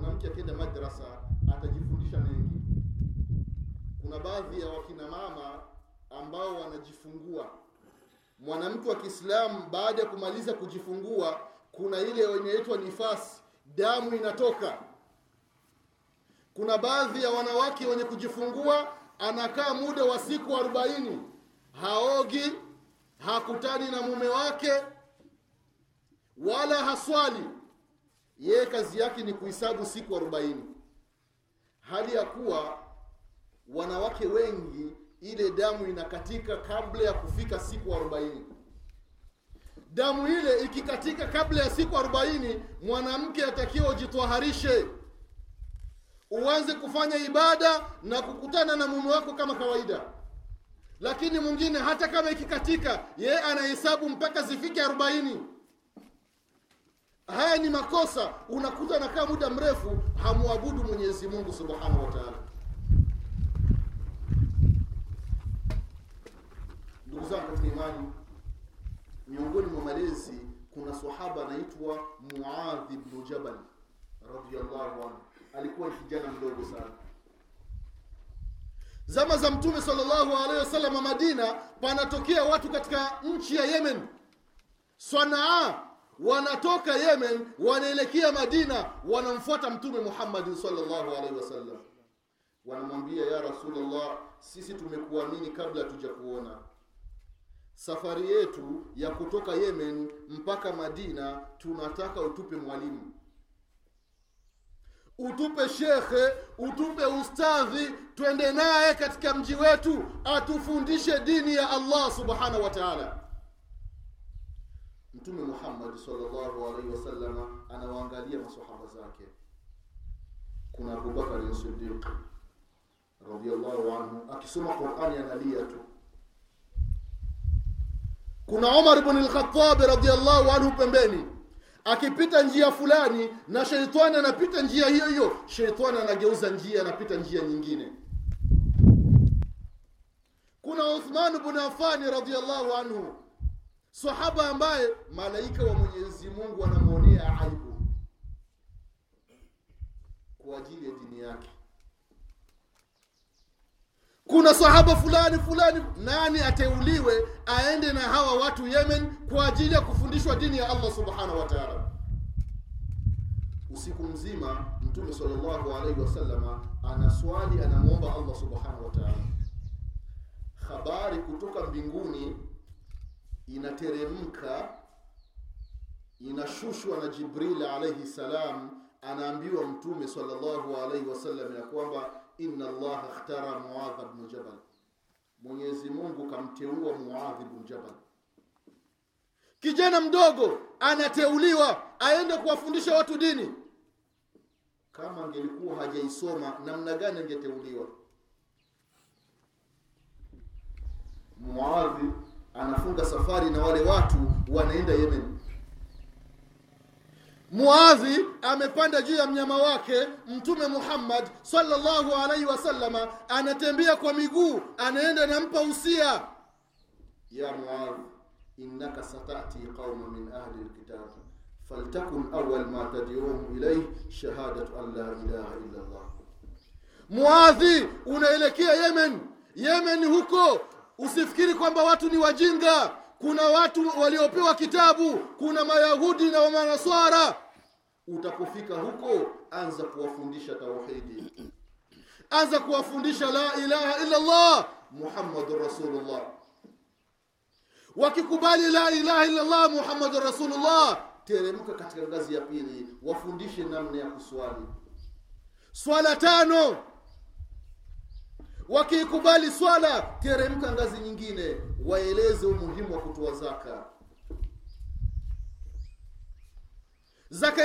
mwanamke akienda madrasa atajifundisha mengi. Kuna baadhi ya wakina mama ambao wanajifungua. Mwanamke wa kiislamu baada ya kumaliza kujifungua kuna ile inaitwa nifasi damu inatoka. Kuna baadhi ya wanawake wenye kujifungua anakaa muda wa siku arobaini haogi hakutani na mume wake wala haswali yeye kazi yake ni kuhesabu siku arobaini. Hali ya kuwa wanawake wengi ile damu inakatika kabla ya kufika siku arobaini. Damu ile ikikatika kabla ya siku arobaini mwanamke atakiwa ujitwaharishe. Uanze kufanya ibada na kukutana na mume wako kama kawaida. Lakini mwingine hata kama ikikatika yeye anahesabu mpaka zifike arobaini haya ni makosa. Unakuta nakaa muda mrefu hamwabudu mwenyezi mungu subhanahu wa ndugu zangu katika imani miongoni mwa malezi kuna sahaba anaitwa muadhi bnu jabal radiallahu anhu. Alikuwa kijana mdogo sana. Zama za mtume salllahu alaihi wasallam madina panatokea watu katika nchi ya yemen. Sanaa wanatoka yemen wanaelekea madina wanamfuata mtume Muhammadi sallallahu alaihi wasallam. Wanamwambia ya rasulllah sisi tumekuamini kabla tuja kuona safari yetu ya kutoka yemen mpaka madina tunataka utupe mwalimu. Utupe shekhe utupe ustadhi twende naye katika mji wetu atufundishe dini ya allah subhanahu wa taala mtume Muhammad sallallahu alaihi wasallam anawaangalia masahaba zake. Kuna Abubakar Siddiq radiallahu anhu akisoma qurani analia tu. Kuna umar ibn al-Khattab radiallahu anhu pembeni akipita njia fulani na sheitani anapita njia hiyo hiyo sheitani anageuza njia anapita njia nyingine. Kuna uthman ibn Affan radiallahu anhu sahaba ambaye malaika wa mwenyezi mungu anamwonea aibu kwa ajili ya dini yake. Kuna sahaba fulani fulani nani ateuliwe aende na hawa watu yemen kwa ajili ya kufundishwa dini ya allah subhanahu wa taala? Usiku mzima mtume salllahu alaihi wasalama anaswali anamwomba allah subhanahu wa habari kutoka mbinguni inateremka inashushwa na jibril alaihi salam anaambiwa mtume salllahu alaihi wasallam ya kwamba inna llaha ikhtara muadha bnu jabal. Mwenyezi mungu kamteua muadhi bnu jabal. Kijana mdogo anateuliwa aende kuwafundisha watu dini. Kama angelikuwa hajaisoma namna gani angeteuliwa muadhi anafunga safari na wale watu wanaenda yemen. Muadhi amepanda juu ya mnyama wake mtume muhammad sallallahu alaihi wasallama anatembea kwa miguu anaenda nampa usia. Ya muadhi innaka satati qauma min ahli lkitab faltakun awal ma tadiuhum ilaih shahadatu an la ilaha illa llah muadhi unaelekea yemen. Yemen huko usifikiri kwamba watu ni wajinga. Kuna watu waliopewa kitabu kuna mayahudi na manaswara utapofika huko anza kuwafundisha tauhidi. Anza kuwafundisha la ilaha illa llah muhammadun rasulullah. Wakikubali la ilaha illa llah muhammadun rasulullah teremka katika ngazi ya pili. Wafundishe namna ya kuswali. Swala tano wakiikubali swala teremka ngazi nyingine waeleze umuhimu wa kutoa zaka. Zaka